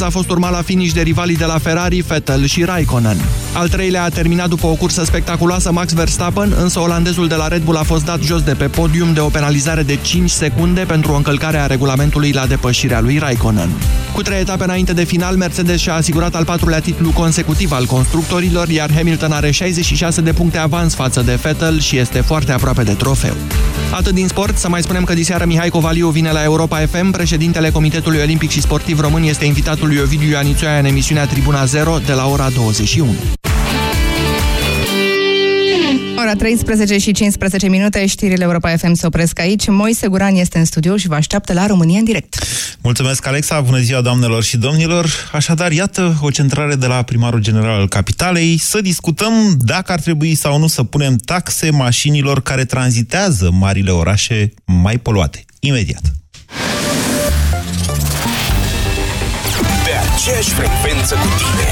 a fost urmat la finish de rivalii de la Ferrari, Vettel și Raikkonen. Al treilea a terminat după o cursă spectaculoasă Max Verstappen, însă olandezul de la Red Bull a fost dat jos de pe podium de o penalizare de 5 secunde pentru o încălcare a regulamentului la depășirea lui Raikkonen. Cu trei etape înainte de final, Mercedes și-a asigurat al patrulea titlu consecutiv al constructorilor, iar Hamilton are 66 de puncte avans față de Vettel și este foarte aproape de trofeu. Atât din sport, să mai spunem că diseară Mihai Covaliu vine la Europa FM, președintele Comitetului Olimpic și Sportiv Român este invitatul lui Ovidiu Ioanițoaia în emisiunea Tribuna 0 de la ora 21. Ora 13 și 15 minute, știrile Europa FM se opresc aici. Moise Guran este în studio și vă așteaptă la România în direct. Mulțumesc, Alexa! Bună ziua, doamnelor și domnilor! Așadar, iată o centrare de la primarul general al Capitalei să discutăm dacă ar trebui sau nu să punem taxe mașinilor care tranzitează marile orașe mai poluate. Imediat! Aceeași frecvență cu tine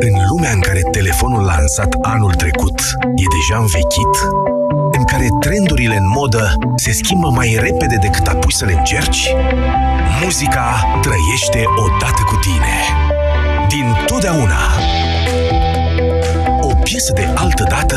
În lumea în care telefonul lansat anul trecut e deja învechit, în care trendurile în modă se schimbă mai repede decât apuci să le încerci, muzica trăiește odată cu tine. Din totdeauna. O piesă de altă dată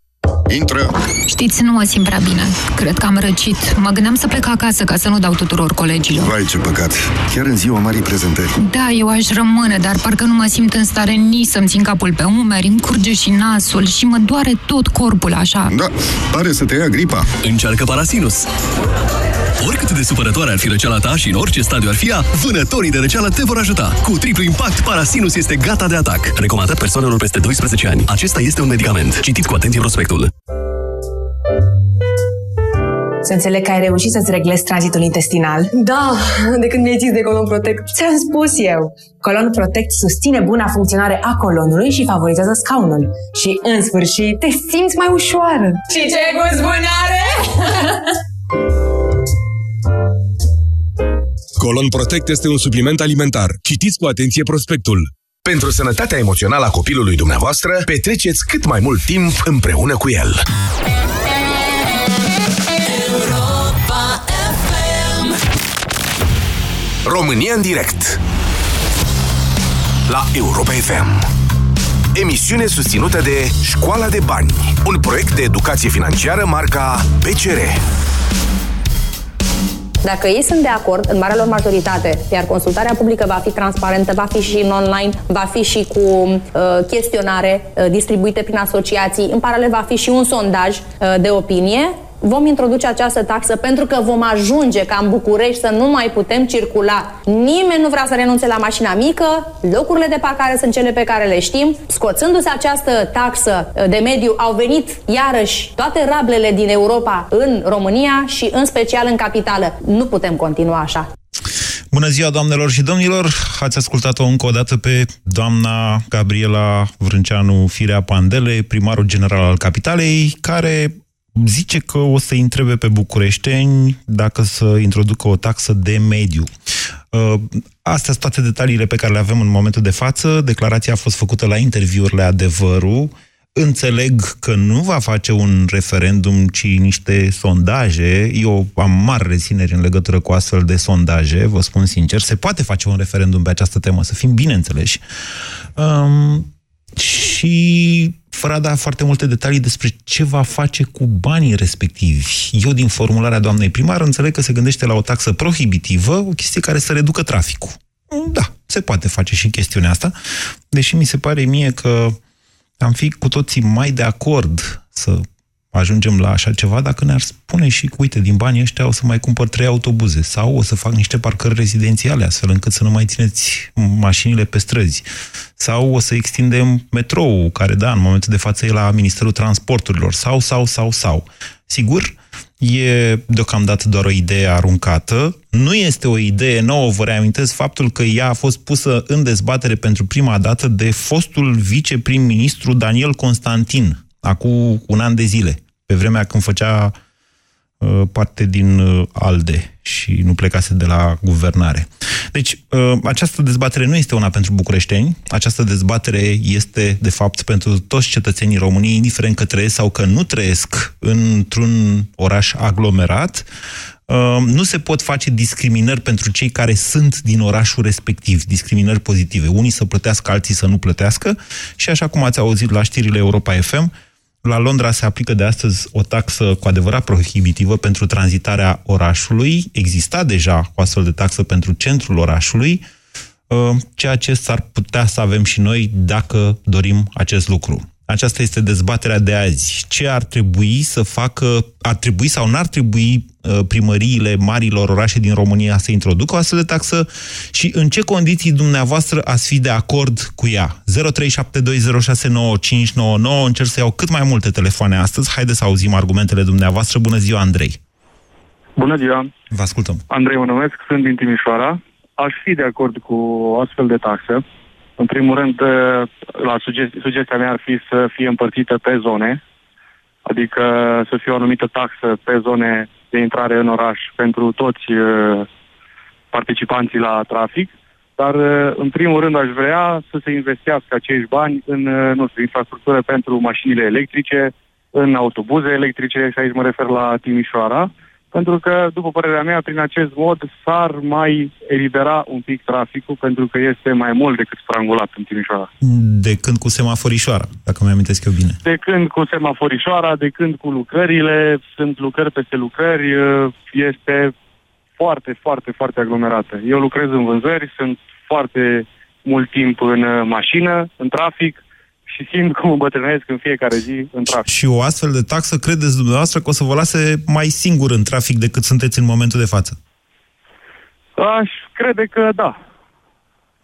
Intră! Știți, nu mă simt prea bine. Cred că am răcit. Mă gândeam să plec acasă ca să nu dau tuturor colegilor. Vai, ce păcat! Chiar în ziua marii prezentări. Da, eu aș rămâne, dar parcă nu mă simt în stare nici să-mi țin capul pe umeri, îmi curge și nasul și mă doare tot corpul așa. Da, pare să te ia gripa. Încearcă Parasinus! Oricât de supărătoare ar fi răceala ta și în orice stadiu ar fi ea, vânătorii de răceală te vor ajuta. Cu triplu impact, Parasinus este gata de atac. Recomandat persoanelor peste 12 ani. Acesta este un medicament. Citiți cu atenție prospectul. Să înțeleg că ai reușit să-ți reglezi tranzitul intestinal. Da, de când mi-ai zis de Colon Protect. Ți-am spus eu. Colon Protect susține buna funcționare a colonului și favorizează scaunul. Și, în sfârșit, te simți mai ușoară. Și ce gust bun are! Colon Protect este un supliment alimentar. Citiți cu atenție prospectul. Pentru sănătatea emoțională a copilului dumneavoastră, petreceți cât mai mult timp împreună cu el. România în direct. La Europa FM Emisiune susținută de Școala de Bani Un proiect de educație financiară marca PCR Dacă ei sunt de acord, în marea lor majoritate, iar consultarea publică va fi transparentă, va fi și în online, va fi și cu uh, chestionare uh, distribuite prin asociații, în paralel va fi și un sondaj uh, de opinie, vom introduce această taxă pentru că vom ajunge ca în București să nu mai putem circula. Nimeni nu vrea să renunțe la mașina mică, locurile de parcare sunt cele pe care le știm. Scoțându-se această taxă de mediu, au venit iarăși toate rablele din Europa în România și în special în capitală. Nu putem continua așa. Bună ziua, doamnelor și domnilor! Ați ascultat-o încă o dată pe doamna Gabriela Vrânceanu Firea Pandele, primarul general al Capitalei, care zice că o să întrebe pe bucureșteni dacă să introducă o taxă de mediu. Uh, astea sunt toate detaliile pe care le avem în momentul de față. Declarația a fost făcută la interviurile Adevărul. Înțeleg că nu va face un referendum, ci niște sondaje. Eu am mari rețineri în legătură cu astfel de sondaje, vă spun sincer. Se poate face un referendum pe această temă, să fim bine înțeleși. Um, și fără a da foarte multe detalii despre ce va face cu banii respectivi. Eu, din formularea doamnei primar, înțeleg că se gândește la o taxă prohibitivă, o chestie care să reducă traficul. Da, se poate face și chestiunea asta, deși mi se pare mie că am fi cu toții mai de acord să ajungem la așa ceva dacă ne-ar spune și că, uite, din banii ăștia o să mai cumpăr trei autobuze sau o să fac niște parcări rezidențiale astfel încât să nu mai țineți mașinile pe străzi. Sau o să extindem metrou, care, da, în momentul de față e la Ministerul Transporturilor. Sau, sau, sau, sau. Sigur, e deocamdată doar o idee aruncată, nu este o idee nouă, vă reamintesc faptul că ea a fost pusă în dezbatere pentru prima dată de fostul viceprim-ministru Daniel Constantin, acum un an de zile, pe vremea când făcea uh, parte din uh, ALDE și nu plecase de la guvernare. Deci, uh, această dezbatere nu este una pentru bucureșteni, această dezbatere este, de fapt, pentru toți cetățenii României, indiferent că trăiesc sau că nu trăiesc într-un oraș aglomerat, uh, nu se pot face discriminări pentru cei care sunt din orașul respectiv, discriminări pozitive. Unii să plătească, alții să nu plătească și așa cum ați auzit la știrile Europa FM, la Londra se aplică de astăzi o taxă cu adevărat prohibitivă pentru tranzitarea orașului. Exista deja o astfel de taxă pentru centrul orașului, uh, ceea ce s-ar putea să avem și noi dacă dorim acest lucru. Aceasta este dezbaterea de azi. Ce ar trebui să facă, ar trebui sau n-ar trebui uh, primăriile marilor orașe din România să introducă o astfel de taxă și în ce condiții dumneavoastră ați fi de acord cu ea? 0372069599 Încerc să iau cât mai multe telefoane astăzi. Haideți să auzim argumentele dumneavoastră. Bună ziua, Andrei! Bună ziua! Vă ascultăm! Andrei mă numesc, sunt din Timișoara. Aș fi de acord cu o astfel de taxă în primul rând, uh, la sugestia, sugestia mea ar fi să fie împărțită pe zone, adică să fie o anumită taxă pe zone de intrare în oraș pentru toți uh, participanții la trafic, dar uh, în primul rând aș vrea să se investească acești bani în, nu știu, infrastructură pentru mașinile electrice, în autobuze electrice, și aici mă refer la Timișoara, pentru că, după părerea mea, prin acest mod s-ar mai elibera un pic traficul, pentru că este mai mult decât strangulat în Timișoara. De când cu semaforișoara, dacă mi-amintesc eu bine. De când cu semaforișoara, de când cu lucrările, sunt lucrări peste lucrări, este foarte, foarte, foarte aglomerată. Eu lucrez în vânzări, sunt foarte mult timp în mașină, în trafic, și simt cum îmbătrânesc în fiecare zi în trafic. Și o astfel de taxă credeți dumneavoastră că o să vă lase mai singur în trafic decât sunteți în momentul de față? Aș crede că da.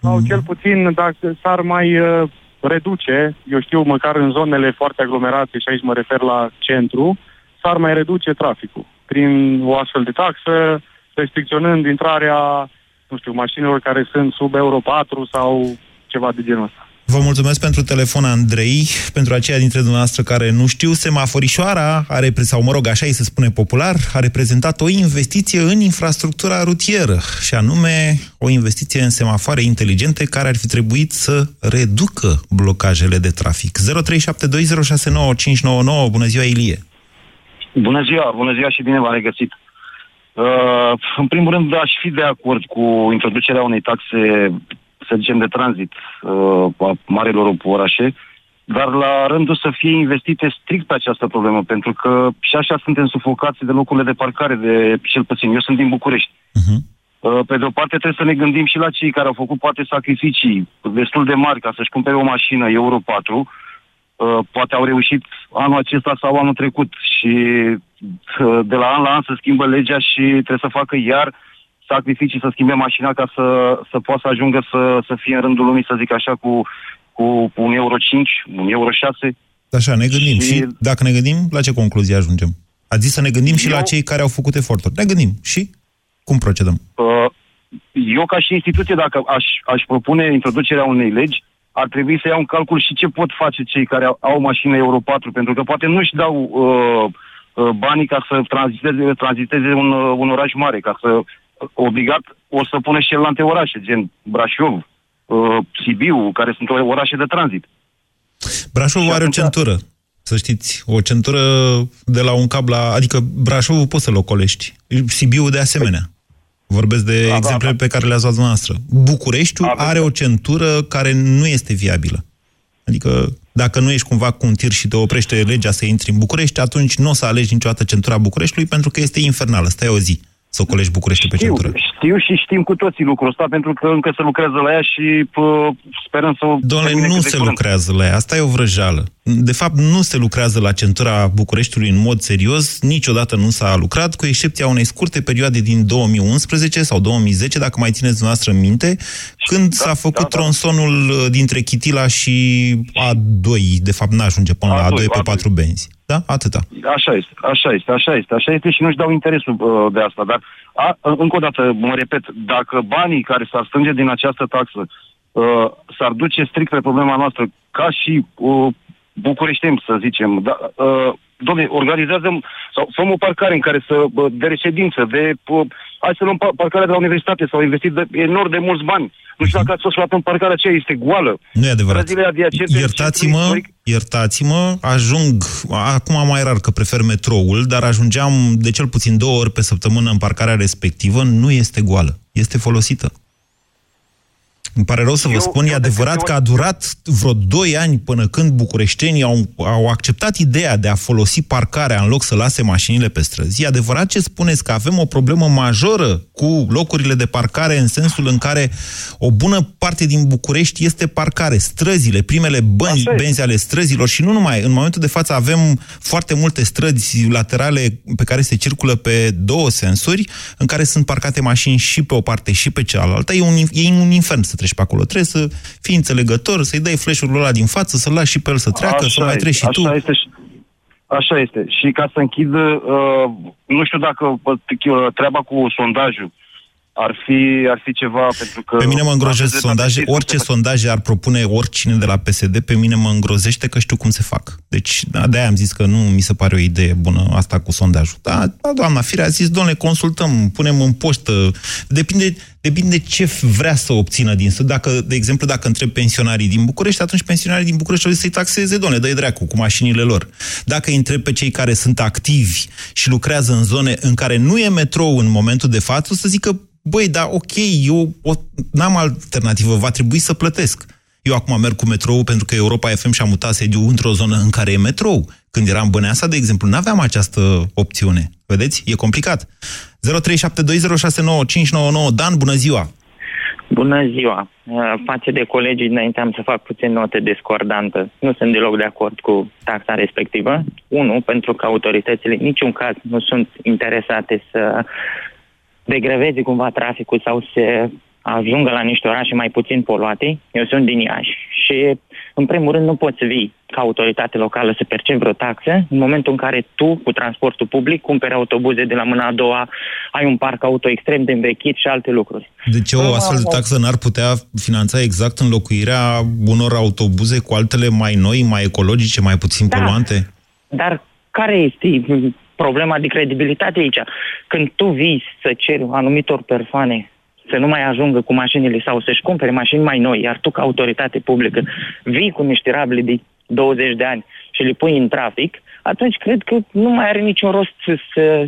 Sau mm-hmm. cel puțin dacă s-ar mai uh, reduce, eu știu, măcar în zonele foarte aglomerate, și aici mă refer la centru, s-ar mai reduce traficul prin o astfel de taxă, restricționând intrarea, nu știu, mașinilor care sunt sub Euro 4 sau ceva de genul ăsta. Vă mulțumesc pentru telefon, Andrei. Pentru aceia dintre dumneavoastră care nu știu, semaforișoara, are, sau mă rog, așa îi se spune popular, a reprezentat o investiție în infrastructura rutieră, și anume o investiție în semafoare inteligente care ar fi trebuit să reducă blocajele de trafic. 0372069599. Bună ziua, Ilie! Bună ziua, bună ziua și bine v-am regăsit. Uh, în primul rând, aș fi de acord cu introducerea unei taxe să zicem, de tranzit uh, a marilor orașe, dar la rândul să fie investite strict pe această problemă, pentru că și așa suntem sufocați de locurile de parcare, de cel puțin. Eu sunt din București. Uh-huh. Pe de o parte trebuie să ne gândim și la cei care au făcut poate sacrificii destul de mari ca să-și cumpere o mașină Euro 4, uh, poate au reușit anul acesta sau anul trecut și uh, de la an la an să schimbă legea și trebuie să facă iar sacrificii să schimbe mașina ca să, să poată să ajungă să, să fie în rândul lumii, să zic așa, cu, cu, cu un euro 5, un euro 6. Așa, ne gândim. Și... și dacă ne gândim, la ce concluzie ajungem? A zis să ne gândim eu... și la cei care au făcut eforturi. Ne gândim. Și cum procedăm? Uh, eu, ca și instituție, dacă aș, aș propune introducerea unei legi, ar trebui să iau în calcul și ce pot face cei care au, au mașină Euro 4, pentru că poate nu-și dau uh, uh, banii ca să tranziteze, tranziteze un, uh, un oraș mare, ca să obligat o să pună și el la orașe, gen Brașov, uh, Sibiu, care sunt orașe de tranzit. Brașovul are o centură. Să știți, o centură de la un cap la... Adică Brașovul poți să-l ocolești. Sibiu de asemenea. Vorbesc de Da, da, exemplele da. pe care le-ați luat dumneavoastră. Bucureștiul are o centură care nu este viabilă. Adică dacă nu ești cumva cu un tir și te oprește legea să intri în București, atunci nu o să alegi niciodată centura Bucureștiului pentru că este infernală. Stai o zi să ocolești București pe Știu, centură. știu și știm cu toții lucrul ăsta pentru că încă se lucrează la ea și pă, sperăm să... Doamne, termine nu cât de se curând. lucrează la ea. Asta e o vrăjeală. De fapt, nu se lucrează la centura Bucureștiului în mod serios. Niciodată nu s-a lucrat, cu excepția unei scurte perioade din 2011 sau 2010, dacă mai țineți dumneavoastră în minte, când s-a făcut tronsonul uh, dintre Chitila și A2. De fapt, n-ajunge până la A2, A2 pe A2. 4 benzi. Da? Atâta. Așa este, așa este, așa este, așa este și nu-și dau interesul uh, de asta. Dar, a, încă o dată, mă repet, dacă banii care s-ar strânge din această taxă uh, s-ar duce strict pe problema noastră, ca și uh, bucureșteni, să zicem, da, uh, Doamne, organizează sau făm o parcare în care să, bă, de reședință, de, uh, hai să luăm pa- parcarea de la universitate, s-au investit de, enorm de mulți bani. Nu știu dacă ați fost luat în parcarea aceea, este goală. Nu e adevărat. Străzile adiacente Iertați-mă, centrului istoric- iertați-mă, ajung, acum mai rar că prefer metroul, dar ajungeam de cel puțin două ori pe săptămână în parcarea respectivă, nu este goală, este folosită. Îmi pare rău să vă Eu- spun, e eu de adevărat câte că a durat vreo 2 ani până când bucureștenii au, au acceptat ideea de a folosi parcarea în loc să lase mașinile pe străzi. E adevărat ce spuneți că avem o problemă majoră cu locurile de parcare în sensul în care o bună parte din București este parcare. Străzile, primele bănzi, benzi ale străzilor și nu numai. În momentul de față avem foarte multe străzi laterale pe care se circulă pe două sensuri, în care sunt parcate mașini și pe o parte și pe cealaltă. E un, e un infern să treci pe acolo. Trebuie să fii înțelegător, să-i dai flash-ul ăla din față, să-l lași și pe el să treacă, să mai este, treci și așa tu. Este și, așa este. Și ca să închid, uh, nu știu dacă bă, uh, treaba cu sondajul ar fi, ar fi ceva, pentru că... Pe mine mă îngrojesc aveți sondaje, dreptate, orice sondaje ar propune oricine de la PSD, pe mine mă îngrozește că știu cum se fac. Deci, da, de-aia am zis că nu mi se pare o idee bună asta cu sondajul. Da, da doamna Firea a zis, domnule, consultăm, punem în poștă, depinde, depinde ce vrea să obțină din sud. Dacă, de exemplu, dacă întreb pensionarii din București, atunci pensionarii din București au zis să-i taxeze, domnule, dă-i dracu cu mașinile lor. Dacă îi întreb pe cei care sunt activi și lucrează în zone în care nu e metrou în momentul de față, o să zică, băi, da, ok, eu o, n-am alternativă, va trebui să plătesc. Eu acum merg cu metrou pentru că Europa FM și-a mutat sediul într-o zonă în care e metrou. Când eram în Băneasa, de exemplu, n-aveam această opțiune. Vedeți? E complicat. 0372069599 Dan, bună ziua! Bună ziua! Uh, Față de colegii înainte am să fac puțin note discordantă. Nu sunt deloc de acord cu taxa respectivă. Unu, pentru că autoritățile în niciun caz nu sunt interesate să degreveze cumva traficul sau să ajungă la niște orașe mai puțin poluate. Eu sunt din Iași și, în primul rând, nu poți să vii ca autoritate locală să percepi vreo taxă în momentul în care tu, cu transportul public, cumperi autobuze de la mâna a doua, ai un parc auto extrem de învechit și alte lucruri. De ce o astfel de taxă n-ar putea finanța exact înlocuirea unor autobuze cu altele mai noi, mai ecologice, mai puțin Da. poluante? Dar care este problema de credibilitate aici? Când tu vii să ceri anumitor persoane să nu mai ajungă cu mașinile sau să-și cumpere mașini mai noi, iar tu ca autoritate publică vii cu niște rabile de 20 de ani și le pui în trafic, atunci cred că nu mai are niciun rost să, să,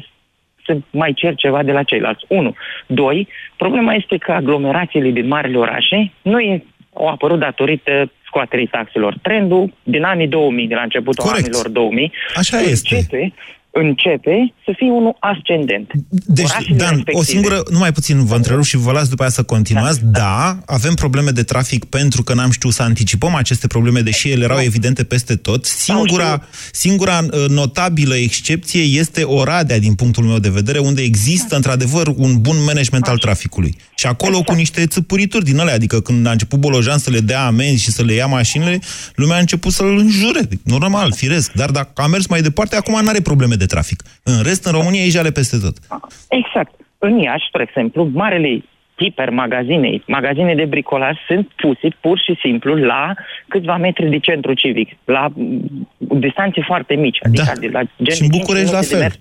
să mai cer ceva de la ceilalți. Unu. Doi, problema este că aglomerațiile din marile orașe nu e, au apărut datorită scoaterii taxelor. Trendul din anii 2000, de la începutul Corect. anilor 2000, Așa este. Începe, începe să fie unul ascendent. Deci, Orașele Dan, o respective- singură, numai puțin vă întrerup și vă las după aia să continuați. Da, da, avem probleme de trafic pentru că n-am știut să anticipăm aceste probleme, deși ele erau evidente peste tot. Singura, singura uh, notabilă excepție este Oradea, din punctul meu de vedere, unde există, într-adevăr, un bun management al traficului. Și acolo cu niște țăpurituri din alea, adică când a început Bolojan să le dea amenzi și să le ia mașinile, lumea a început să-l înjure. Normal, firesc. Dar dacă a mers mai departe, acum nu are probleme de trafic. În rest, în România e jale peste tot. Exact. În Iași, spre exemplu, marele hipermagazine, magazine de bricolaj sunt puse pur și simplu la câțiva metri de centru civic, la mm, distanțe foarte mici. Adică Da. de la gen Și în de cinci București la minute de fel. mers.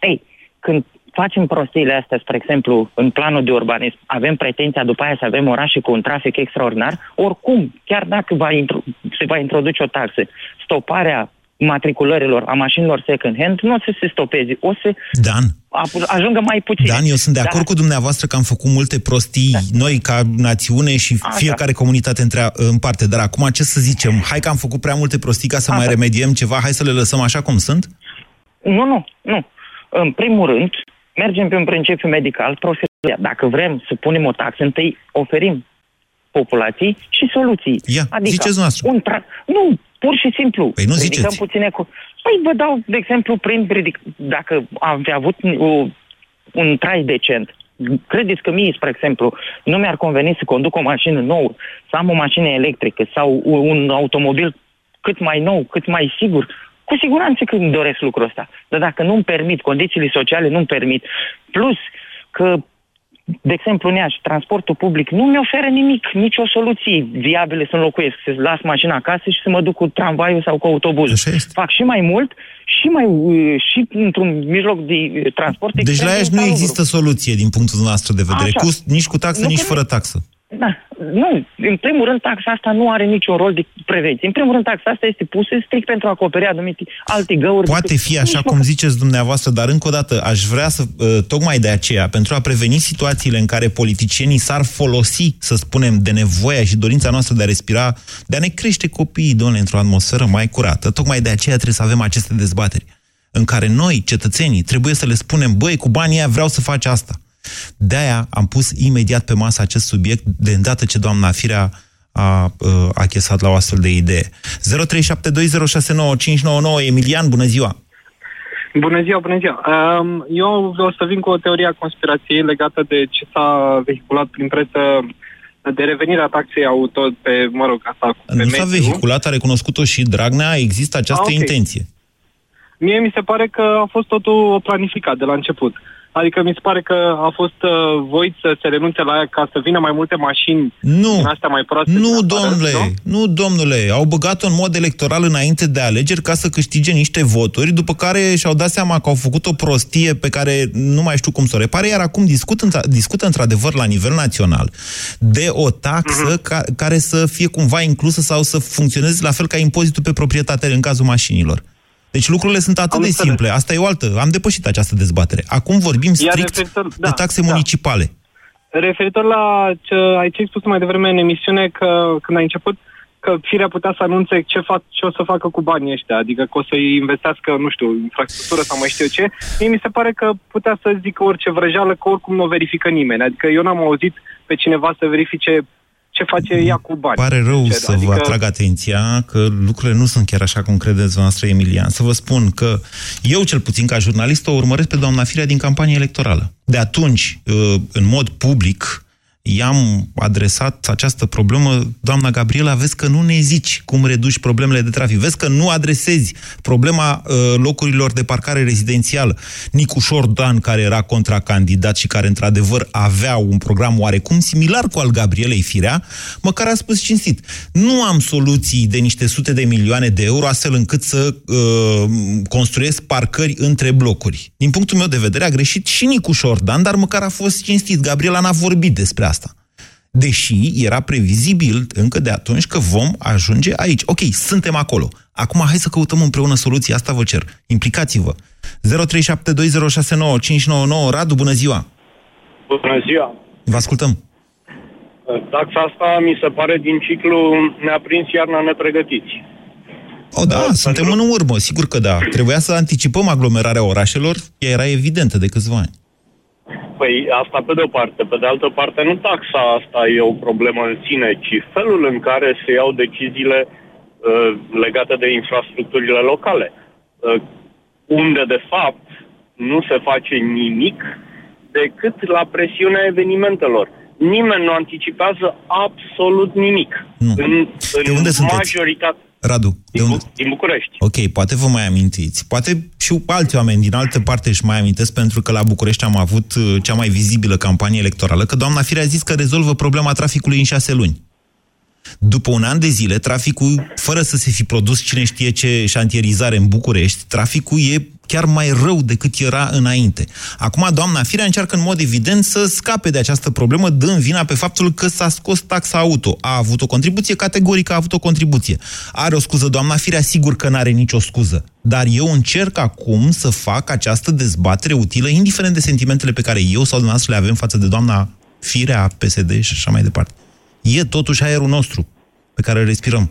Ei, când facem prostiile astea, spre exemplu, în planul de urbanism, avem pretenția după aia să avem orașe cu un trafic extraordinar, oricum, chiar dacă va intru- se va introduce o taxă, stoparea matriculărilor a mașinilor second-hand nu o să se stopeze, o să Dan. ajungă mai puțin. Dan, eu sunt de acord da. cu dumneavoastră că am făcut multe prostii da. noi ca națiune și Așa. fiecare comunitate între, în parte. Dar acum ce să zicem? Hai că am făcut prea multe prostii ca să mai remediem ceva, hai să le lăsăm așa cum sunt? Nu, nu, nu. În primul rând, mergem pe un principiu medical, profesia. Dacă vrem să punem o taxă, întâi oferim populației și soluții. Ia, adică ziceți noastră. Un tra- nu, pur și simplu. Păi nu ridicăm ziceți. puține cu... Păi vă dau, de exemplu, prin ridic... dacă am fi avut o, un trai decent, credeți că mie, spre exemplu, nu mi-ar conveni să conduc o mașină nouă, să am o mașină electrică sau un automobil cât mai nou, cât mai sigur, cu siguranță că îmi doresc lucrul ăsta. Dar dacă nu-mi permit, condițiile sociale nu-mi permit, plus că, de exemplu, în Iași, transportul public nu mi oferă nimic, nicio soluție viabile să înlocuiesc, să las mașina acasă și să mă duc cu tramvaiul sau cu autobuzul. Fac și mai mult și mai uh, și într-un mijloc de uh, transport Deci extrem la de Iași nu salubre. există soluție din punctul nostru de vedere, Așa. cu, nici cu taxă, Nu nici că fără taxă. Da, nu. În primul rând, taxa asta nu are niciun rol de prevenție. În primul rând, taxa asta este pusă strict pentru a acoperi anumite alte găuri. Poate decât- fi așa nici cum ziceți dumneavoastră, dar încă o dată aș vrea să, uh, tocmai de aceea, pentru a preveni situațiile în care politicienii s-ar folosi, să spunem, de nevoia și dorința noastră de a respira, de a ne crește copiii, domnule, într-o atmosferă mai curată. Tocmai de aceea trebuie să avem aceste dezbateri, în care noi, cetățenii, trebuie să le spunem, băi, cu banii aia vreau să faci asta. De-aia am pus imediat pe masă acest subiect, de îndată ce doamna Firea a uh, achesat la o astfel de idee. 0372069599 Emilian, bună ziua! Bună ziua, bună ziua. Um, Eu vreau să vin cu o teorie a conspirației legată de ce s-a vehiculat prin presă de revenirea taxei auto pe, mă rog, asta cu pe Nu s-a mediu. vehiculat, a recunoscut-o și Dragnea, există această Ah, ok. intenție. Mie mi se pare că a fost totul planificat de la început. Adică mi se pare că a fost uh, voit să se renunțe la ea ca să vină mai multe mașini Nu. din astea mai proaste. Nu, din afară, domnule, nu? nu, domnule, au băgat-o în mod electoral înainte de alegeri ca să câștige niște voturi, după care și-au dat seama că au făcut o prostie pe care nu mai știu cum să o repare, iar acum discut, într- discută într-adevăr la nivel național de o taxă Mhm. ca, care să fie cumva inclusă sau să funcționeze la fel ca impozitul pe proprietate în cazul mașinilor. Deci lucrurile sunt atât Am de înțeles. simple. Asta e o altă. Am depășit această dezbatere. Acum vorbim Iar strict referitor- de da, taxe da. municipale. Referitor la ce ai ce ai spus mai devreme în emisiune, că când ai început, că firea putea să anunțe ce, fac, ce o să facă cu banii ăștia, adică că o să-i investească, nu știu, infrastructură sau mai știu eu ce, mie mi se pare că putea să zică orice vrăjeală, că oricum nu o verifică nimeni. Adică eu n-am auzit pe cineva să verifice ce face ea cu bani. Pare rău Sincer. să vă atrag atenția că lucrurile nu sunt chiar așa cum credeți noastră, Emilian. Să vă spun că eu, cel puțin ca jurnalist, o urmăresc pe doamna Firea din campanie electorală. De atunci, uh, în mod public, i-am adresat această problemă, doamna Gabriela, vezi că nu ne zici cum reduci problemele de trafic, vezi că nu adresezi problema uh, locurilor de parcare rezidențială. Nicușor Dan, care era contracandidat și care într-adevăr avea un program oarecum similar cu al Gabrielei Firea, măcar a spus cinstit, nu am soluții de niște sute de milioane de euro astfel încât să uh, construiesc parcări între blocuri. Din punctul meu de vedere a greșit și Nicușor Dan, dar măcar a fost cinstit. Gabriela n-a vorbit despre asta. Deși era previzibil încă de atunci că vom ajunge aici. Ok, suntem acolo. Acum hai să căutăm împreună soluții. Asta vă cer. Implicați-vă. 0372069599 Radu, bună ziua! Bună ziua! Vă ascultăm. Taxa asta mi se pare din ciclu ne-a prins iarna nepregătiți. O, da, suntem în urmă, sigur că da. Trebuia să anticipăm aglomerarea orașelor, ea era evidentă de câțiva ani. Păi asta pe de-o parte. Pe de altă parte, nu taxa asta e o problemă în sine, ci felul în care se iau deciziile uh, legate de infrastructurile locale. Uh, unde, de fapt, nu se face nimic decât la presiunea evenimentelor. Nimeni nu anticipează absolut nimic. Nu. În, în De unde sunteți? majoritate Radu, de unde? din București. Ok, poate vă mai amintiți. Poate și alți oameni din altă parte își mai amintesc, pentru că la București am avut uh, cea mai vizibilă campanie electorală, că doamna Firea a zis că rezolvă problema traficului în șase luni. După un an de zile, traficul, fără să se fi produs cine știe ce șantierizare în București, traficul e chiar mai rău decât era înainte. Acum, doamna Firea încearcă în mod evident să scape de această problemă, dând vina pe faptul că s-a scos taxa auto. A avut o contribuție, categoric a avut o contribuție. Are o scuză, doamna Firea, sigur că n-are nicio scuză. Dar eu încerc acum să fac această dezbatere utilă, indiferent de sentimentele pe care eu sau dumneavoastră le avem față de doamna Firea, PSD și așa mai departe. E totuși aerul nostru pe care îl respirăm.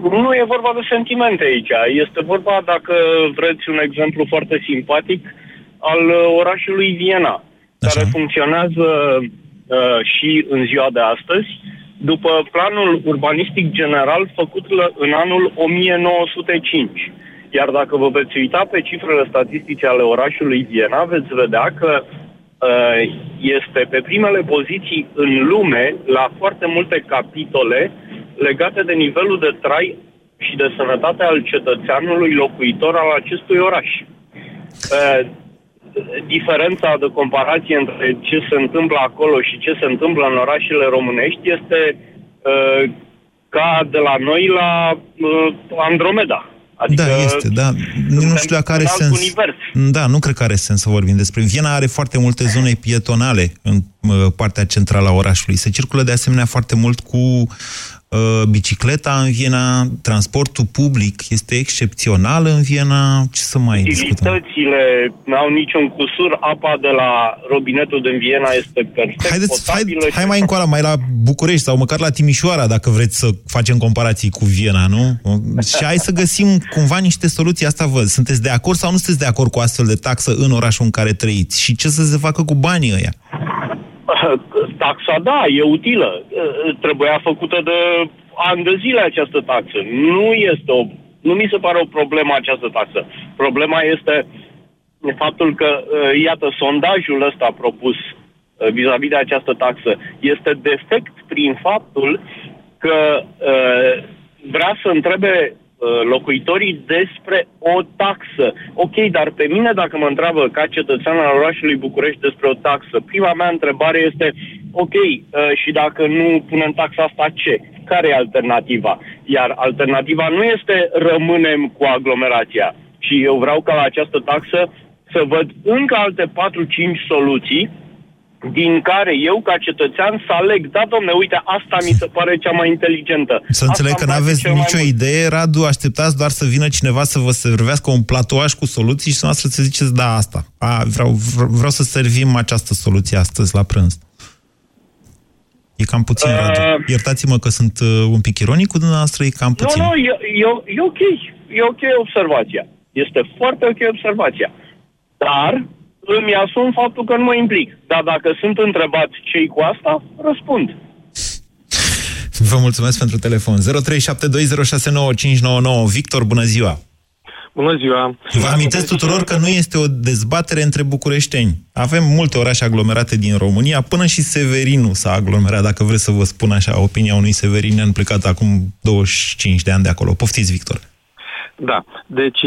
Nu e vorba de sentimente aici. Este vorba, dacă vreți un exemplu foarte simpatic, al uh, orașului Viena, Așa. care funcționează uh, și în ziua de astăzi, după planul urbanistic general făcut în anul 1905. Iar dacă vă veți uita pe cifrele statistice ale orașului Viena, veți vedea că uh, este pe primele poziții în lume la foarte multe capitole legate de nivelul de trai și de sănătate al cetățeanului locuitor al acestui oraș. Uh, diferența de comparație între ce se întâmplă acolo și ce se întâmplă în orașele românești este uh, ca de la noi la uh, Andromeda. Adică da, este, da. Nu știu dacă are sens. Univers. Da, nu cred că are sens să vorbim despre. Viena are foarte multe zone pietonale în partea centrală a orașului. Se circulă de asemenea foarte mult cu Uh, bicicleta în Viena, transportul public este excepțional în Viena. Ce să mai discutăm? Utilitățile n-au niciun cusur. Apa de la robinetul din Viena este perfect Haideți, hai, hai mai încolo, mai la București sau măcar la Timișoara, dacă vreți să facem comparații cu Viena, nu? Și hai să găsim cumva niște soluții. Asta văd. Sunteți de acord sau nu sunteți de acord cu astfel de taxă în orașul în care trăiți? Și ce să se facă cu banii ăia? Taxa, da, e utilă. Trebuia făcută de ani de zile această taxă. Nu este o... Nu mi se pare o problemă această taxă. Problema este faptul că, iată, sondajul ăsta propus vis-a-vis de această taxă este defect prin faptul că vrea să întrebe Uh, locuitorii despre o taxă. Ok, dar pe mine dacă mă întreabă ca cetățean al orașului București despre o taxă, prima mea întrebare este ok, uh, și dacă nu punem taxa asta, ce? Care e alternativa? Iar alternativa nu este rămânem cu aglomerația, ci eu vreau ca la această taxă să văd încă alte 4-5 soluții din care eu, ca cetățean, să aleg, da, domne, uite, asta mi se pare cea mai inteligentă. Să înțeleg că nu aveți nicio mai... idee, Radu, așteptați doar să vină cineva să vă servească un platouaș cu soluții și să noastră să ziceți, da, asta. A, vreau, vreau să servim această soluție astăzi la prânz. E cam puțin, uh... Radu. Iertați-mă că sunt uh, un pic ironic cu dumneavoastră, e cam puțin. Nu, nu, e, e, e ok. E ok observația. Este foarte ok observația. Dar îmi asum faptul că nu mă implic. Dar dacă sunt întrebați cei cu asta, răspund. Vă mulțumesc pentru telefon. 0372069599. Victor, bună ziua! Bună ziua! Vă amintesc tuturor că nu este o dezbatere între bucureșteni. Avem multe orașe aglomerate din România, până și Severinu s-a aglomerat, dacă vreți să vă spun așa, opinia unui Severin plecat acum 25 de ani de acolo. Poftiți, Victor! Da, deci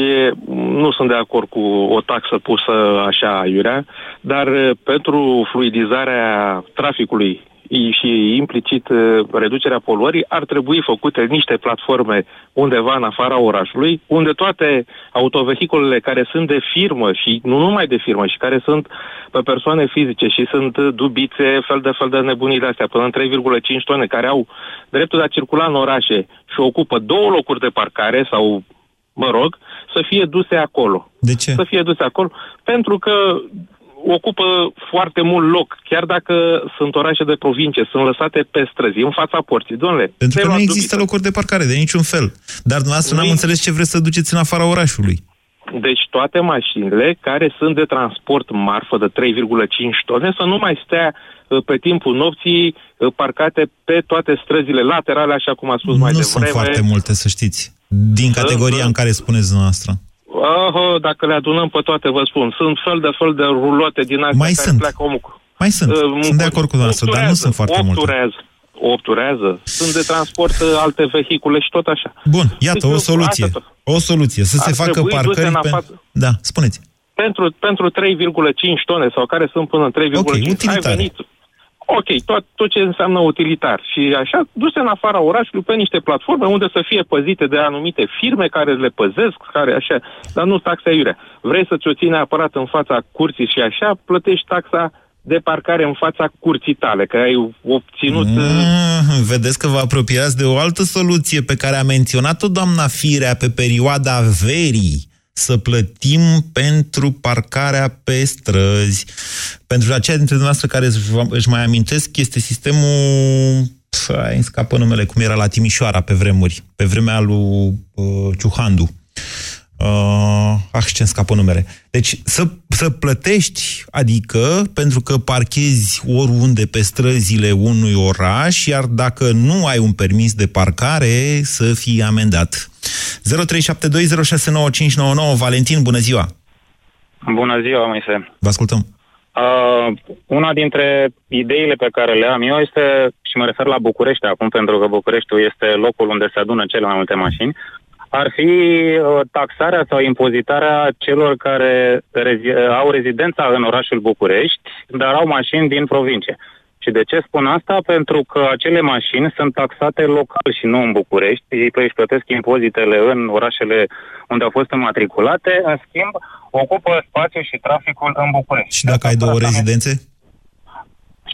nu sunt de acord cu o taxă pusă așa aiurea, dar pentru fluidizarea traficului și implicit reducerea poluării, ar trebui făcute niște platforme undeva în afara orașului, unde toate autovehiculele care sunt de firmă și nu numai de firmă, și care sunt pe persoane fizice și sunt dubițe, fel de fel de nebunii de astea, până în 3,5 tone, care au dreptul de a circula în orașe și ocupă două locuri de parcare sau mă rog, să fie duse acolo. De ce? Să fie duse acolo, pentru că ocupă foarte mult loc, chiar dacă sunt orașe de provincie, sunt lăsate pe străzi, în fața porții. Domnule, pentru că nu există locuri de parcare, de niciun fel. Dar dumneavoastră n-am înțeles ce vreți să duceți în afara orașului. Deci toate mașinile care sunt de transport marfă de 3,5 tone să nu mai stea uh, pe timpul nopții uh, parcate pe toate străzile laterale, așa cum a spus nu mai devreme. Nu sunt foarte multe, să știți. Din categoria în care spuneți dumneavoastră. Oh, dacă le adunăm pe toate, vă spun, sunt fel de fel de rulote din astea Mai care sunt. pleacă omul. Mai sunt, uh, sunt de acord cu dumneavoastră, dar nu sunt foarte multe. Opturează. Sunt de transport uh, alte vehicule și tot așa. Bun, iată, deci, o soluție. O soluție, să se facă parcări pe... Da, spuneți. Pentru, pentru 3,5 tone sau care sunt până în 3,5, okay, ai venit, Ok, tot, tot ce înseamnă utilitar. Și așa, duse în afara orașului pe niște platforme unde să fie păzite de anumite firme care le păzesc, care așa, dar nu taxa iurea. Vrei să-ți o ții neapărat în fața curții și așa, plătești taxa de parcare în fața curții tale, că ai obținut... Mm, vedeți că vă apropiați de o altă soluție pe care a menționat-o doamna Firea pe perioada verii să plătim pentru parcarea pe străzi. Pentru aceia dintre dumneavoastră care își mai amintesc, este sistemul îmi scapă numele, cum era la Timișoara pe vremuri, pe vremea lui uh, Ciuhandu. Uh, ah, ce scapă numere. Deci să, să plătești, adică pentru că parchezi oriunde pe străzile unui oraș, iar dacă nu ai un permis de parcare, să fii amendat. 0372069599 Valentin, bună ziua! Bună ziua, Moise! Vă ascultăm! Uh, una dintre ideile pe care le am eu este, și mă refer la București acum, pentru că Bucureștiul este locul unde se adună cele mai multe mașini, ar fi uh, taxarea sau impozitarea celor care rezi- au rezidența în orașul București, dar au mașini din provincie. Și de ce spun asta? Pentru că acele mașini sunt taxate local și nu în București. Ei își plătesc impozitele în orașele unde au fost înmatriculate, în schimb, ocupă spațiu și traficul în București. Și dacă ai două rezidențe?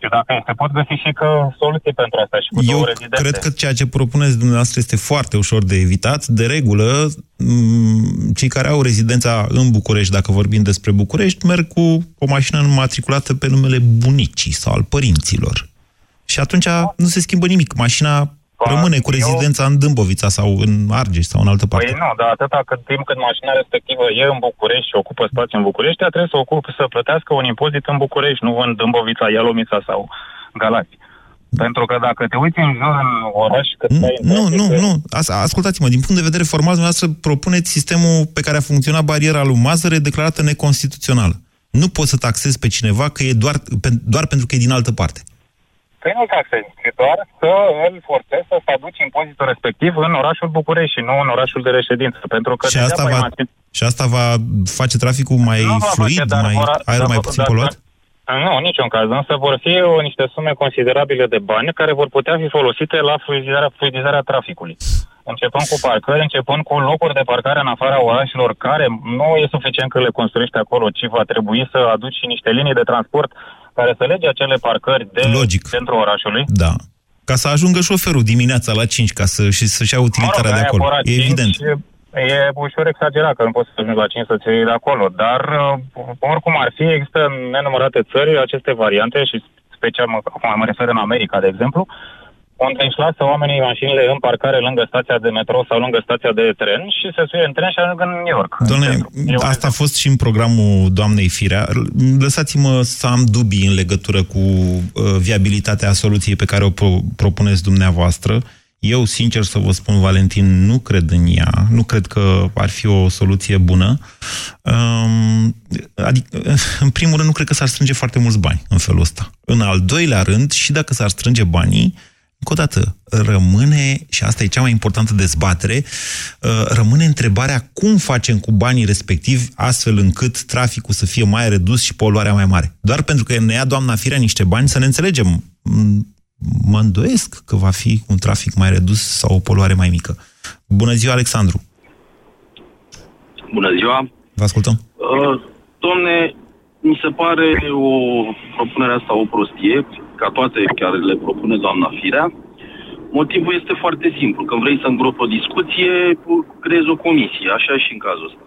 Și dacă se pot găsi și că soluții pentru asta și cu Eu două rezidențe. cred că ceea ce propuneți dumneavoastră este foarte ușor de evitat. De regulă, m, cei care au rezidența în București, dacă vorbim despre București, merg cu o mașină înmatriculată pe numele bunicii sau al părinților. Și atunci nu se schimbă nimic. Mașina rămâne cu rezidența în Dâmbovița sau în Argeș sau în altă parte. Păi nu, dar atâta cât timp cât mașina respectivă e în București și ocupă spațiu în București, ea trebuie să ocupe, să plătească un impozit în București, nu în Dâmbovița, Ialomița sau Galați. Pentru că dacă te uiți în jur în oraș, cât stai în Nu, trafic, nu, nu. As- Ascultați-mă, din punct de vedere formal, dumneavoastră propuneți sistemul pe care a funcționat bariera lui Mazăre declarată neconstituțională. Nu poți să taxezi pe cineva că e doar, pe, doar pentru că e din altă parte. Păi nu taxezi, ci doar să îl forțezi să-ți aduci impozitul respectiv în orașul București și nu în orașul de reședință. Pentru că Și asta, degeaba va, ai mașini- și asta va face traficul mai Nu va fluid, face, dar mai, vor- aerul dar mai vor- puțin dar- poluat? Nu, în niciun caz. Însă vor fi o, niște sume considerabile de bani care vor putea fi folosite la fluidizarea, fluidizarea traficului. Începând cu parcări, începând cu locuri de parcare în afara orașelor, care nu e suficient că le construiești acolo, ci va trebui să aduci și niște linii de transport care să lege acele parcări de Logic. centrul orașului. Da. Ca să ajungă șoferul dimineața la 5 ca să, și să-și ia utilitarea de aia acolo. cu ora E cinci evident. E ușor exagerat că nu poți să ajungi la 5 să-ți iei de acolo, dar uh, oricum ar fi, există în nenumărate țări aceste variante și special mă, acum mă refer în America, de exemplu, unde își lasă oamenii mașinile în parcare lângă stația de metro sau lângă stația de tren și se suie în tren și ajung în New York. Doamne, asta a fost și în programul doamnei Firea. Lăsați-mă să am dubii în legătură cu uh, viabilitatea soluției pe care o pro- propuneți dumneavoastră. Eu, sincer să vă spun, Valentin, nu cred în ea. Nu cred că ar fi o soluție bună. Um, adică, în primul rând, nu cred că s-ar strânge foarte mulți bani în felul ăsta. În al doilea rând, și dacă s-ar strânge banii, încă o dată, rămâne, și asta e cea mai importantă dezbatere, uh, rămâne întrebarea cum facem cu banii respectivi astfel încât traficul să fie mai redus și poluarea mai mare. Doar pentru că ne ia doamna Firea niște bani, să ne înțelegem. M- Mă îndoiesc că va fi un trafic mai redus sau o poluare mai mică. Bună ziua, Alexandru! Bună ziua! Vă ascultăm. Uh, domne, mi se pare o propunere asta o prostie, ca toate care le propune doamna Firea. Motivul este foarte simplu. Când vrei să îngropi o discuție, creezi o comisie, așa și în cazul ăsta.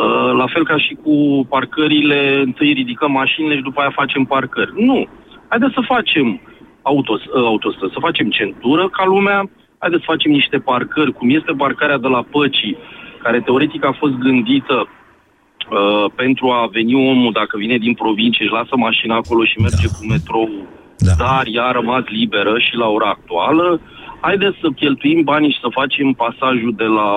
Uh, la fel ca și cu parcările, întâi ridicăm mașinile și după aia facem parcări. Nu. Haideți să facem autos, uh, autostrăzi, să facem centură ca lumea, haideți să facem niște parcări, cum este parcarea de la Păcii, care teoretic a fost gândită uh, pentru a veni omul, dacă vine din provincie, își lasă mașina acolo și merge da. cu metrou, da. dar ea a rămas liberă și la ora actuală. Haideți să cheltuim banii și să facem pasajul de la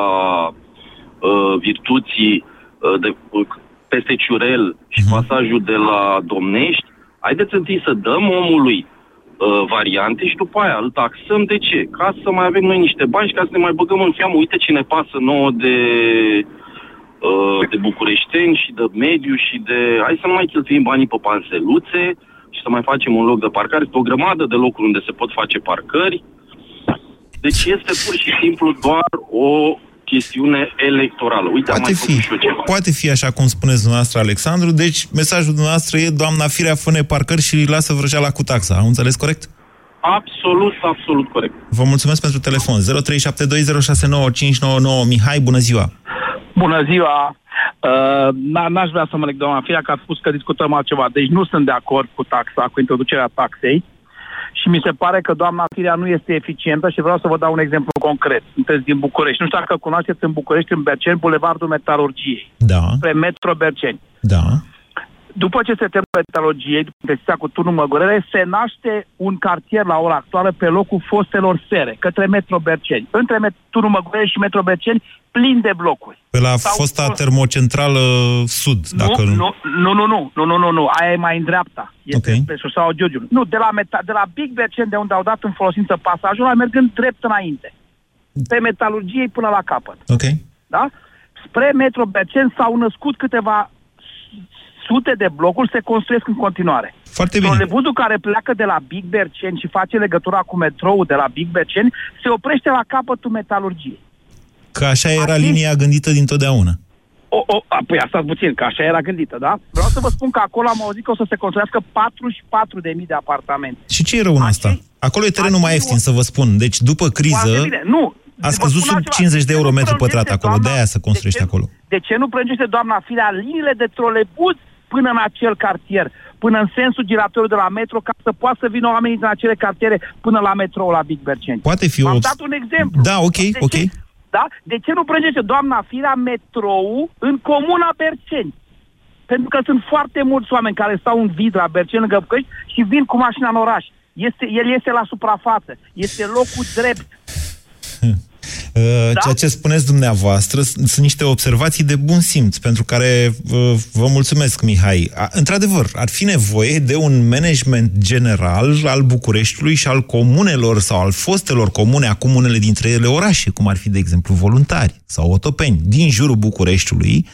uh, Virtuții uh, de, uh, peste Ciurel și pasajul de la Domnești. Haideți întâi să dăm omului uh, variante și după aia îl taxăm. De ce? Ca să mai avem noi niște bani și ca să ne mai băgăm în seamă. Uite ce ne pasă nouă de, uh, de bucureșteni și de mediu și de... Hai să nu mai cheltuim banii pe panseluțe, și să mai facem un loc de parcare. Este o grămadă de locuri unde se pot face parcări. Deci este pur și simplu doar o chestiune electorală. Uite, poate am mai fi, făcut și eu ceva. poate fi așa cum spuneți dumneavoastră, Alexandru. Deci, mesajul dumneavoastră e, doamna Firea, fă parcări și lasă vrăjeala cu taxa. Am înțeles corect? Absolut, absolut corect. Vă mulțumesc pentru telefon. 0372069599. Mihai, bună ziua! Bună ziua! Uh, n- n-aș vrea să mă leg, doamna Firea, că a spus că discutăm altceva. Deci nu sunt de acord cu taxa, cu introducerea taxei. Și mi se pare că doamna Firea nu este eficientă și vreau să vă dau un exemplu concret. Sunteți din București. Nu știu dacă cunoașteți în București, în Berceni, Bulevardul Metalurgiei. Da. Spre Metro Berceni. Da. După ce se termină metalogie, după investiția cu turnul Măgurele, se naște un cartier la ora actuală pe locul fostelor sere, către Metro Berceni. Între met- turnul Măgurele și Metro Berceni, plin de blocuri. Pe la Sau fosta termocentrală uh, sud, nu, dacă nu... Nu, nu, nu, nu, nu, nu, nu, aia e mai în dreapta. Este okay. pe sau Giurgiu. Nu, de la, meta- de la Big Berceni, de unde au dat în folosință pasajul, mergând drept înainte. Pe metalurgiei până la capăt. Ok. Da? Spre Metro Berceni s-au născut câteva sute de blocuri, se construiesc în continuare. Foarte bine. Trolebuzul care pleacă de la Big Bercen și face legătura cu metrou de la Big Bercen se oprește la capătul metalurgiei. Că așa era linia gândită dintotdeauna. O, o, a, păi asta puțin, că așa era gândită, da? Vreau să vă spun că acolo am auzit că o să se construiască 44.000 de apartamente. Și ce e rău în asta? Acolo e terenul mai ieftin, să vă spun. Deci, după criză, Foarte bine. Nu, a vă scăzut spun sub altceva. 50 de euro Nu metru pătrat prelungește, acolo. doamna- De-aia se construiește acolo. De ce nu prelungește doamna Firea liniile de trolebuz până în acel cartier, până în sensul giratoriu de la metro, ca să poată să vină oamenii din acele cartiere până la metrou la Big Berceni? Poate fi o... Am dat un exemplu. Da, ok, De ok. Ce, da? De ce nu prelungește doamna Firea metrou în comuna Berceni? Pentru că sunt foarte mulți oameni care stau în vid la Berceni, lângă București, și vin cu mașina în oraș. Este, el este la suprafață. Este locul drept. Uh, Ceea ce spuneți dumneavoastră sunt sunt niște observații de bun simț, pentru care uh, vă mulțumesc, Mihai. A, Într-adevăr, ar fi nevoie de un management general al Bucureștiului și al comunelor sau al fostelor comune, acum unele dintre ele orașe, cum ar fi, de exemplu, voluntari sau otopeni, din jurul Bucureștiului,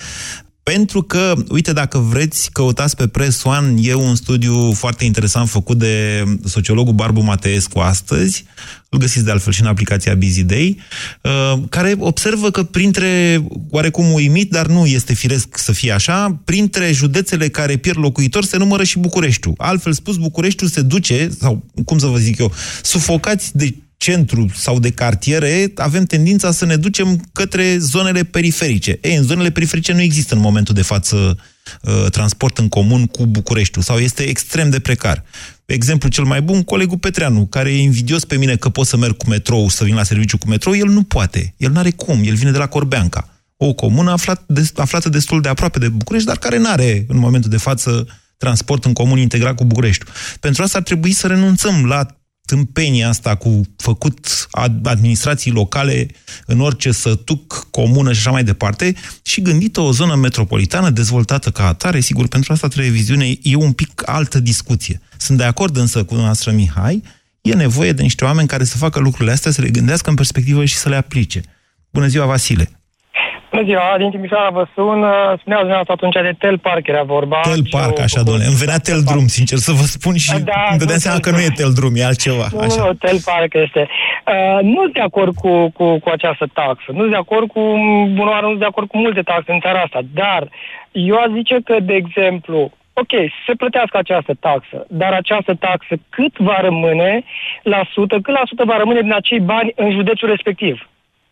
pentru că, uite, dacă vreți, căutați pe Press One, e un studiu foarte interesant făcut de sociologul Barbu Mateescu astăzi, îl găsiți de altfel și în aplicația Busy Day, uh, care observă că printre, oarecum uimit, dar nu este firesc să fie așa, printre județele care pierd locuitori se numără și Bucureștiul. Altfel spus, Bucureștiul se duce, sau cum să vă zic eu, sufocați de centru sau de cartiere, avem tendința să ne ducem către zonele periferice. Ei, în zonele periferice nu există în momentul de față uh, transport în comun cu Bucureștiul sau este extrem de precar. Exemplu cel mai bun, colegul Petreanu, care e invidios pe mine că pot să merg cu metrou, să vin la serviciu cu metrou, el nu poate. El n-are cum, el vine de la Corbeanca. O comună aflat, de, aflată destul de aproape de București, dar care nu are în momentul de față transport în comun integrat cu Bucureștiul. Pentru asta ar trebui să renunțăm la tâmpenia asta cu făcut ad- administrații locale în orice sătuc, comună și așa mai departe și gândită o zonă metropolitană dezvoltată ca atare, sigur, pentru asta televiziune e un pic altă discuție. Sunt de acord însă cu noastră Mihai, e nevoie de niște oameni care să facă lucrurile astea, să le gândească în perspectivă și să le aplice. Bună ziua, Vasile! Bună ziua, din Timișoara vă sun. Spuneați dumneavoastră atunci de Tel Park era vorba. Tel și Park, eu- așa, domnule. Îmi venea Tel Drum, sincer, să vă spun și Da, îmi dădeam nu seama Tel că nu e Drum. Tel Drum, e altceva. Nu, Așa. nu, Tel Park este. Uh, nu sunt de acord cu, cu, cu această taxă. Nu sunt de acord cu, bună oară, nu sunt de acord cu multe taxe în țara asta. Dar eu aș zice că, de exemplu, ok, se plătească această taxă, dar această taxă cât va rămâne la sută, cât la sută va rămâne din acei bani în județul respectiv?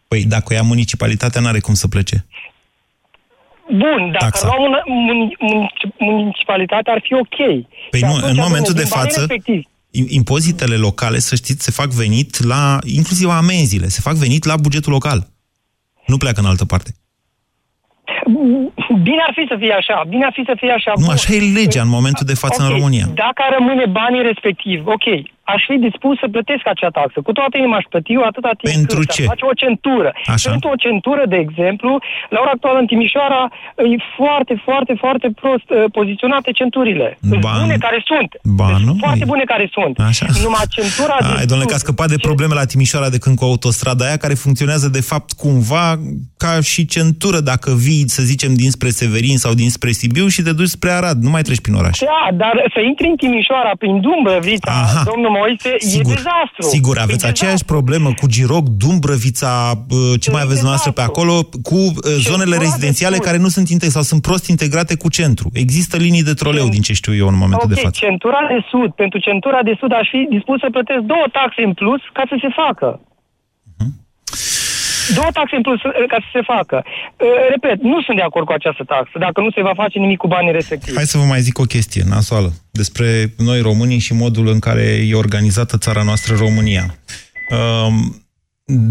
Păi, dacă o ia municipalitatea, n-are cum să plece. Bun, dacă Taxa. luăm una, mun, mun, municipalitatea ar fi ok. Păi Și nu, atunci, în momentul domnule, de din banii față, respectivi, im- impozitele locale, să știți, se fac venit la, inclusiv amenziile, se fac venit la bugetul local. Nu pleacă în altă parte. Bine ar fi să fie așa, bine ar fi să fie așa. Nu, Bun. așa e legea în momentul de față Ok, în România. Dacă ar rămâne banii respectiv, ok, aș fi dispus să plătesc acea taxă. Cu toată inima aș plăti eu atâta timp Pentru cât ce? aș face o centură. Așa. Pentru o centură, de exemplu, la ora actuală în Timișoara, e foarte, foarte, foarte prost uh, poziționate centurile. Sunt Ba bune nu. care sunt. Ba Sunt nu. Foarte bune care sunt. Așa. Numai centura de Ai, domnule, că a scăpat de probleme la Timișoara de când cu autostrada aia, care funcționează de fapt cumva ca și centură dacă vii, să zicem, dinspre dinspre Severin sau dinspre Sibiu și te duci spre Arad, nu mai treci prin oraș. Da, dar să intri în Timișoara prin Dumbrăvița, Aha. domnul Moise, Sigur, e dezastru. Sigur, aveți E aceeași problemă cu Giroc, Dumbrăvița, uh, ce mai aveți noastră pe acolo, cu uh, zonele rezidențiale care nu sunt inte- sau sunt prost integrate cu centru. Există linii de troleu, din ce știu eu în momentul Ok, de față. centura de sud. Pentru centura de sud aș fi dispus să plătesc două taxe în plus ca să se facă. Mhm. Două taxe în plus uh, ca să se facă. Uh, Repet, nu sunt de acord cu această taxă, dacă nu se va face nimic cu banii respectivi. Hai să vă mai zic o chestie nasoală despre noi românii și modul în care e organizată țara noastră România. Um,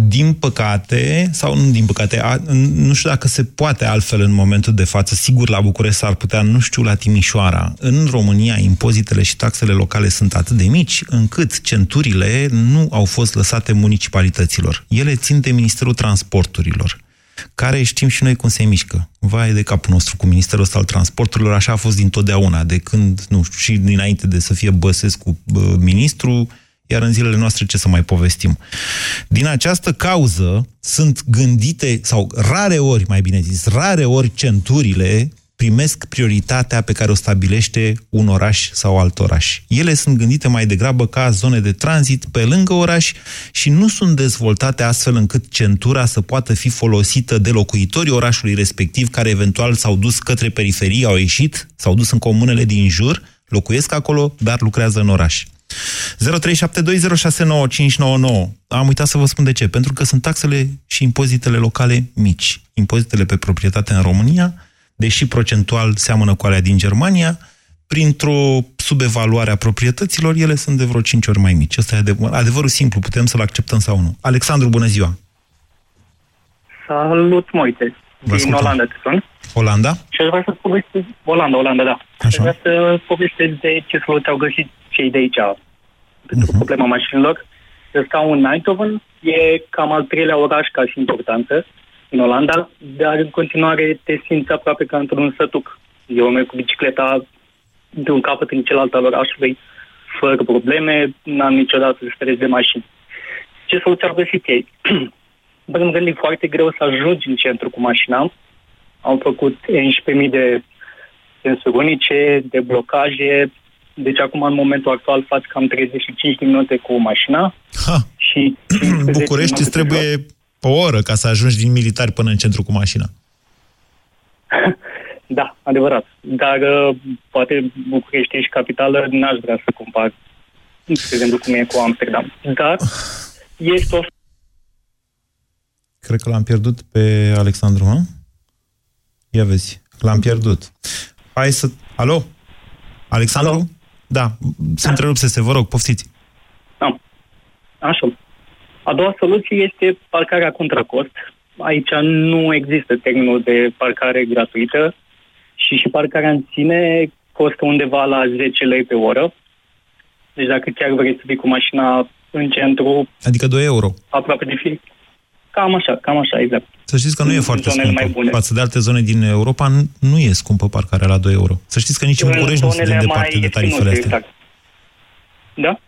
din păcate, sau nu din păcate, a, nu știu dacă se poate altfel în momentul de față, sigur la București s-ar putea, nu știu la Timișoara. În România, impozitele și taxele locale sunt atât de mici, încât centurile nu au fost lăsate municipalităților. Ele țin de Ministerul Transporturilor care știm și noi cum se mișcă. Vai de capul nostru cu Ministerul ăsta al Transporturilor, așa a fost dintotdeauna, de când, nu știu, și dinainte de să fie Băsescu bă, ministru, iar în zilele noastre ce să mai povestim. Din această cauză sunt gândite, sau rare ori, mai bine zis, rare ori centurile primesc prioritatea pe care o stabilește un oraș sau alt oraș. Ele sunt gândite mai degrabă ca zone de tranzit pe lângă oraș și nu sunt dezvoltate astfel încât centura să poată fi folosită de locuitorii orașului respectiv, care eventual s-au dus către periferie, au ieșit, s-au dus în comunele din jur, locuiesc acolo, dar lucrează în oraș. 0372069599. Am uitat să vă spun de ce. Pentru că sunt taxele și impozitele locale mici. Impozitele pe proprietate în România, deși procentual seamănă cu alea din Germania, printr-o subevaluare a proprietăților, ele sunt de vreo 5 ori mai mici. Asta e adevăr, adevărul simplu, putem să-l acceptăm sau nu. Alexandru, bună ziua! Salut, Moite. Din ascultăm. Olanda te sun. Olanda? Și aș vrea să povestesc... Olanda, Olanda, da. Aș vrea să povestesc de ce soluție au găsit cei de aici pentru problema mașinilor. Eu stau în Eindhoven, e cam al treilea oraș ca și importanță în Olanda, dar în continuare te simți aproape ca într-un sătuc. Eu merg cu bicicleta de un capăt în celălalt al orașului, fără probleme, n-am niciodată stres de mașini. Ce soluție au găsit ei? În primul rând, e foarte greu să ajungi în centru cu mașina. Au făcut 11.000 de sensuri unice, de blocaje. Deci acum, în momentul actual, faci cam 35 de minute cu mașina. Ha. Și București îți trebuie o oră ca să ajungi din militari până în centru cu mașina. Da, adevărat. Dar uh, poate București și capitală, n-aș vrea să compar, de exemplu, cum e cu Amsterdam. Dar este o Cred că l-am pierdut pe Alexandru, mă? Ia vezi, l-am pierdut. Hai să... Alo? Alexandru? Alo? Da, să întrerupsese, vă rog, poftiți. Așa. A doua soluție este parcarea contra cost. Aici nu există termenul de parcare gratuită și și parcarea în sine costă undeva la 10 lei pe oră. Deci dacă chiar vrei să fii cu mașina în centru, Adică 2 euro. aproape de fi. Cam așa, cam așa, exact. Să știți că nu e În foarte zonele mai scumpă. bune. Față de alte zone din Europa, nu- nu e scumpă parcarea la 2 euro. Să știți că nici în În București nu suntem zonele departe mai de tarifele ieftine, astea. exact. Da?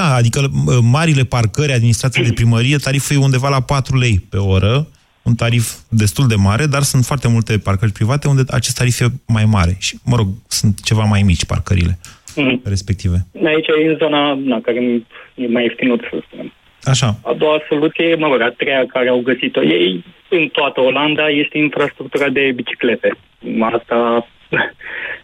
Da, adică mă, marile parcări administrate de primărie, tariful e undeva la 4 lei pe oră, un tarif destul de mare, dar sunt foarte multe parcări private unde acest tarif e mai mare. Și, mă rog, sunt ceva mai mici parcările Mhm. respective. Aici e în zona na, care e mai ieftinut, să spunem. Așa. A doua soluție, mă rog, a treia care au găsit-o ei în toată Olanda este infrastructura de biciclete. Asta,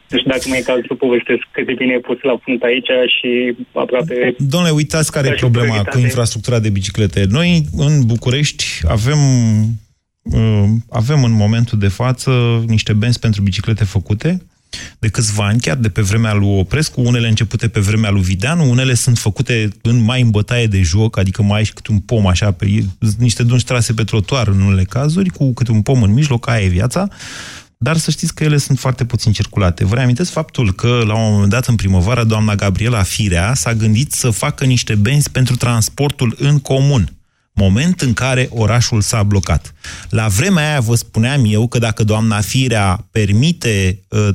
nu știu dacă mai e cazul să povestesc cât de bine e pus la punct aici și aproape... Domnule, uitați care e Ca și problema prioritate. cu infrastructura de biciclete. Noi, în București, avem, uh, avem în momentul de față niște benzi pentru biciclete făcute de câțiva ani, chiar de pe vremea lui Oprescu, unele începute pe vremea lui Videanu, unele sunt făcute în mai în bătaie de joc, adică mai ai și câte un pom așa, pe, niște dungi trase pe trotuar în unele cazuri, cu câte un pom în mijloc, aia e viața, dar să știți că ele sunt foarte puțin circulate. Vă reamintesc faptul că, la un moment dat, în primăvară, doamna Gabriela Firea s-a gândit să facă niște benzi pentru transportul în comun, moment în care orașul s-a blocat. La vremea aia vă spuneam eu că dacă doamna Firea permite uh,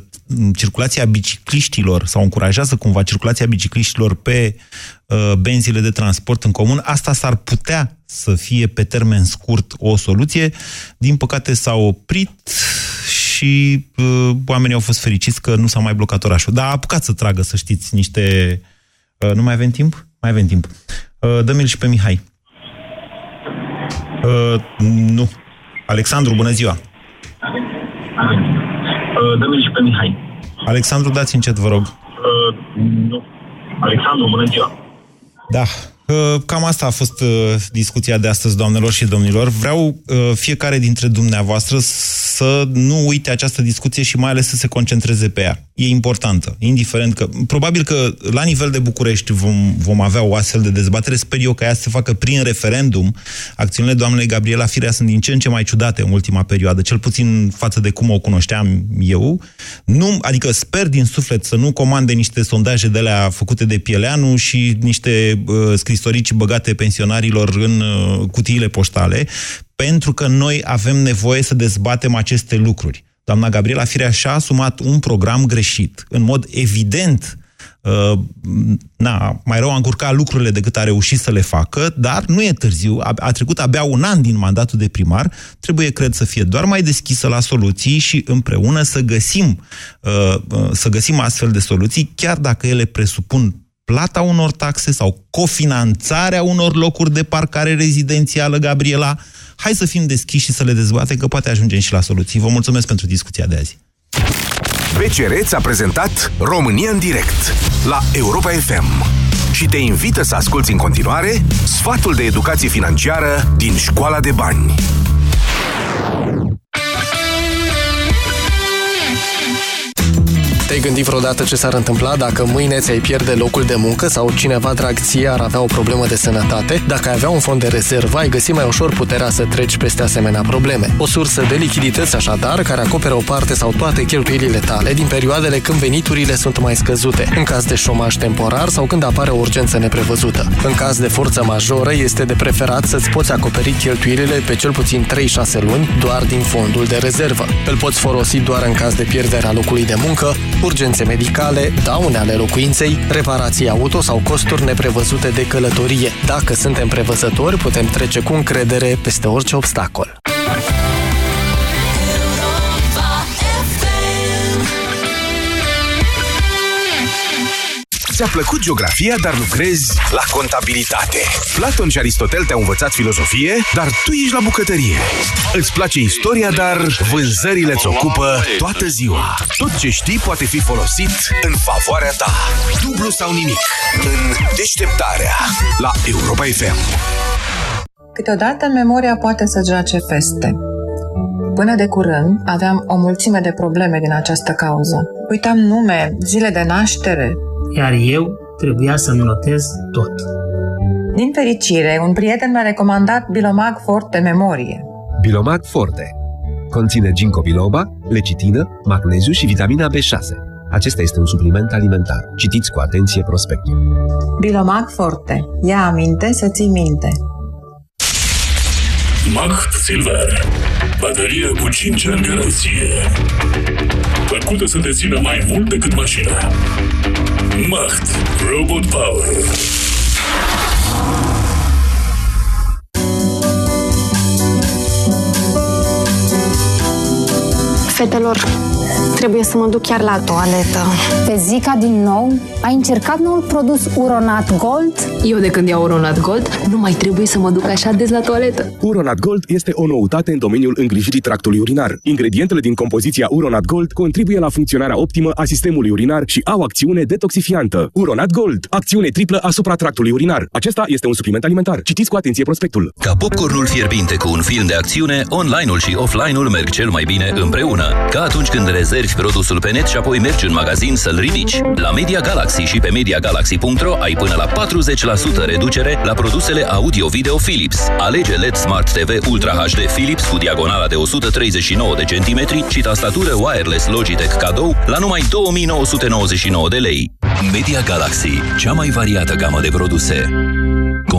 circulația bicicliștilor sau încurajează cumva circulația bicicliștilor pe uh, benzile de transport în comun, asta s-ar putea să fie pe termen scurt o soluție. Din păcate s-a oprit și și uh, oamenii au fost fericiți că nu s-a mai blocat orașul. Dar a apucat să tragă, să știți, niște... Uh, nu mai avem timp? Mai avem timp. Uh, Dă-mi-l și pe Mihai. Uh, nu. Alexandru, bună ziua! Uh, Dă-mi și pe Mihai. Alexandru, dați încet, vă rog. Uh, nu. Alexandru, bună ziua! Da, uh, Cam asta a fost uh, discuția de astăzi, doamnelor și domnilor. Vreau uh, fiecare dintre dumneavoastră să nu uite această discuție și mai ales să se concentreze pe ea. E importantă, indiferent că... Probabil că la nivel de București vom, vom avea o astfel de dezbatere. Sper eu că ea să se facă prin referendum. Acțiunile doamnei Gabriela Firea sunt din ce în ce mai ciudate în ultima perioadă, cel puțin față de cum o cunoșteam eu. Nu, adică sper din suflet să nu comande niște sondaje de alea făcute de Pieleanu și niște uh, scrisorici băgate pensionarilor în uh, cutiile poștale, pentru că noi avem nevoie să dezbatem aceste lucruri. Doamna Gabriela Firea și-a asumat un program greșit. În mod evident, uh, na, mai rău a încurcat lucrurile decât a reușit să le facă, dar nu e târziu, a, a trecut abia un an din mandatul de primar, trebuie, cred, să fie doar mai deschisă la soluții și împreună să găsim, uh, uh, să găsim astfel de soluții, chiar dacă ele presupun plata unor taxe sau cofinanțarea unor locuri de parcare rezidențială, Gabriela, hai să fim deschiși și să le dezbatem, că poate ajungem și la soluții. Vă mulțumesc pentru discuția de azi. BCR a prezentat România în direct la Europa FM și te invită să asculti în continuare sfatul de educație financiară din Școala de Bani. Te-ai gândit vreodată ce s-ar întâmpla dacă mâine ți-ai pierde locul de muncă sau cineva drag ție ar avea o problemă de sănătate? Dacă ai avea un fond de rezervă, ai găsi mai ușor puterea să treci peste asemenea probleme. O sursă de lichidități așadar, care acoperă o parte sau toate cheltuielile tale din perioadele când veniturile sunt mai scăzute, în caz de șomaj temporar sau când apare o urgență neprevăzută. În caz de forță majoră, este de preferat să-ți poți acoperi cheltuielile pe cel puțin 3-6 luni doar din fondul de rezervă. Îl poți folosi doar în caz de pierderea locului de muncă, urgențe medicale, daune ale locuinței, reparații auto sau costuri neprevăzute de călătorie. Dacă suntem prevăzători, putem trece cu încredere peste orice obstacol. Ți-a plăcut geografia, dar lucrezi la contabilitate. Platon și Aristotel te-au învățat filozofie, dar tu ești la bucătărie. Îți place istoria, dar vânzările îți ocupă toată ziua. Tot ce știi poate fi folosit în favoarea ta. Dublu sau nimic. În deșteptarea la Europa FM. Câteodată memoria poate să joace feste. Până de curând aveam o mulțime de probleme din această cauză. Uitam nume, zile de naștere, iar eu trebuia să-mi notez tot. Din fericire, un prieten mi-a recomandat Bilomag Forte Memorie. Bilomag Forte conține ginkgo biloba, lecitină, magneziu și vitamina B6. Acesta este un supliment alimentar. Citiți cu atenție prospectul. Bilomag Forte. Ia aminte să ții minte. Macht Silver. Baterie cu 5 ani garanție. Făcută să te țină mai mult decât mașina. Macht Robot Power. Fetelor, trebuie să mă duc chiar la toaletă. Pe Zica din nou? Ai încercat noul produs Uronat Gold? Eu de când iau Uronat Gold, nu mai trebuie să mă duc așa des la toaletă. Uronat Gold este o noutate în domeniul îngrijirii tractului urinar. Ingredientele din compoziția Uronat Gold contribuie la funcționarea optimă a sistemului urinar și au acțiune detoxifiantă. Uronat Gold, acțiune triplă asupra tractului urinar. Acesta este un supliment alimentar. Citiți cu atenție prospectul. Ca popcornul fierbinte cu un film de acțiune, online-ul și offline-ul merg cel mai bine împreună. Ca atunci când rezervi produsul pe net și apoi mergi în magazin să-l ridici. La Media Galaxy și pe MediaGalaxy.ro ai până la 40% reducere la produsele audio-video Philips. Alege LED Smart TV Ultra HD Philips cu diagonala de 139 de centimetri și tastatură wireless Logitech cadou la numai 2999 de lei. Media Galaxy, cea mai variată gamă de produse.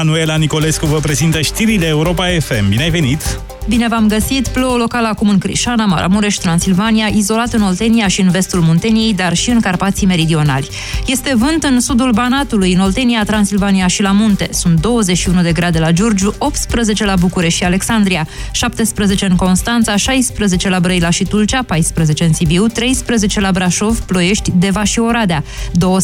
Manuela Nicolescu vă prezintă știrile Europa FM. Bine ai venit! Bine v-am găsit! Plouă local acum în Crișana, Maramureș, Transilvania, izolat în Oltenia și în vestul Munteniei, dar și în Carpații Meridionali. Este vânt în sudul Banatului, în Oltenia, Transilvania și la munte. Sunt 21 de grade la Giurgiu, 18 la București și Alexandria, 17 în Constanța, 16 la Brăila și Tulcea, 14 în Sibiu, 13 la Brașov, Ploiești, Deva și Oradea, 12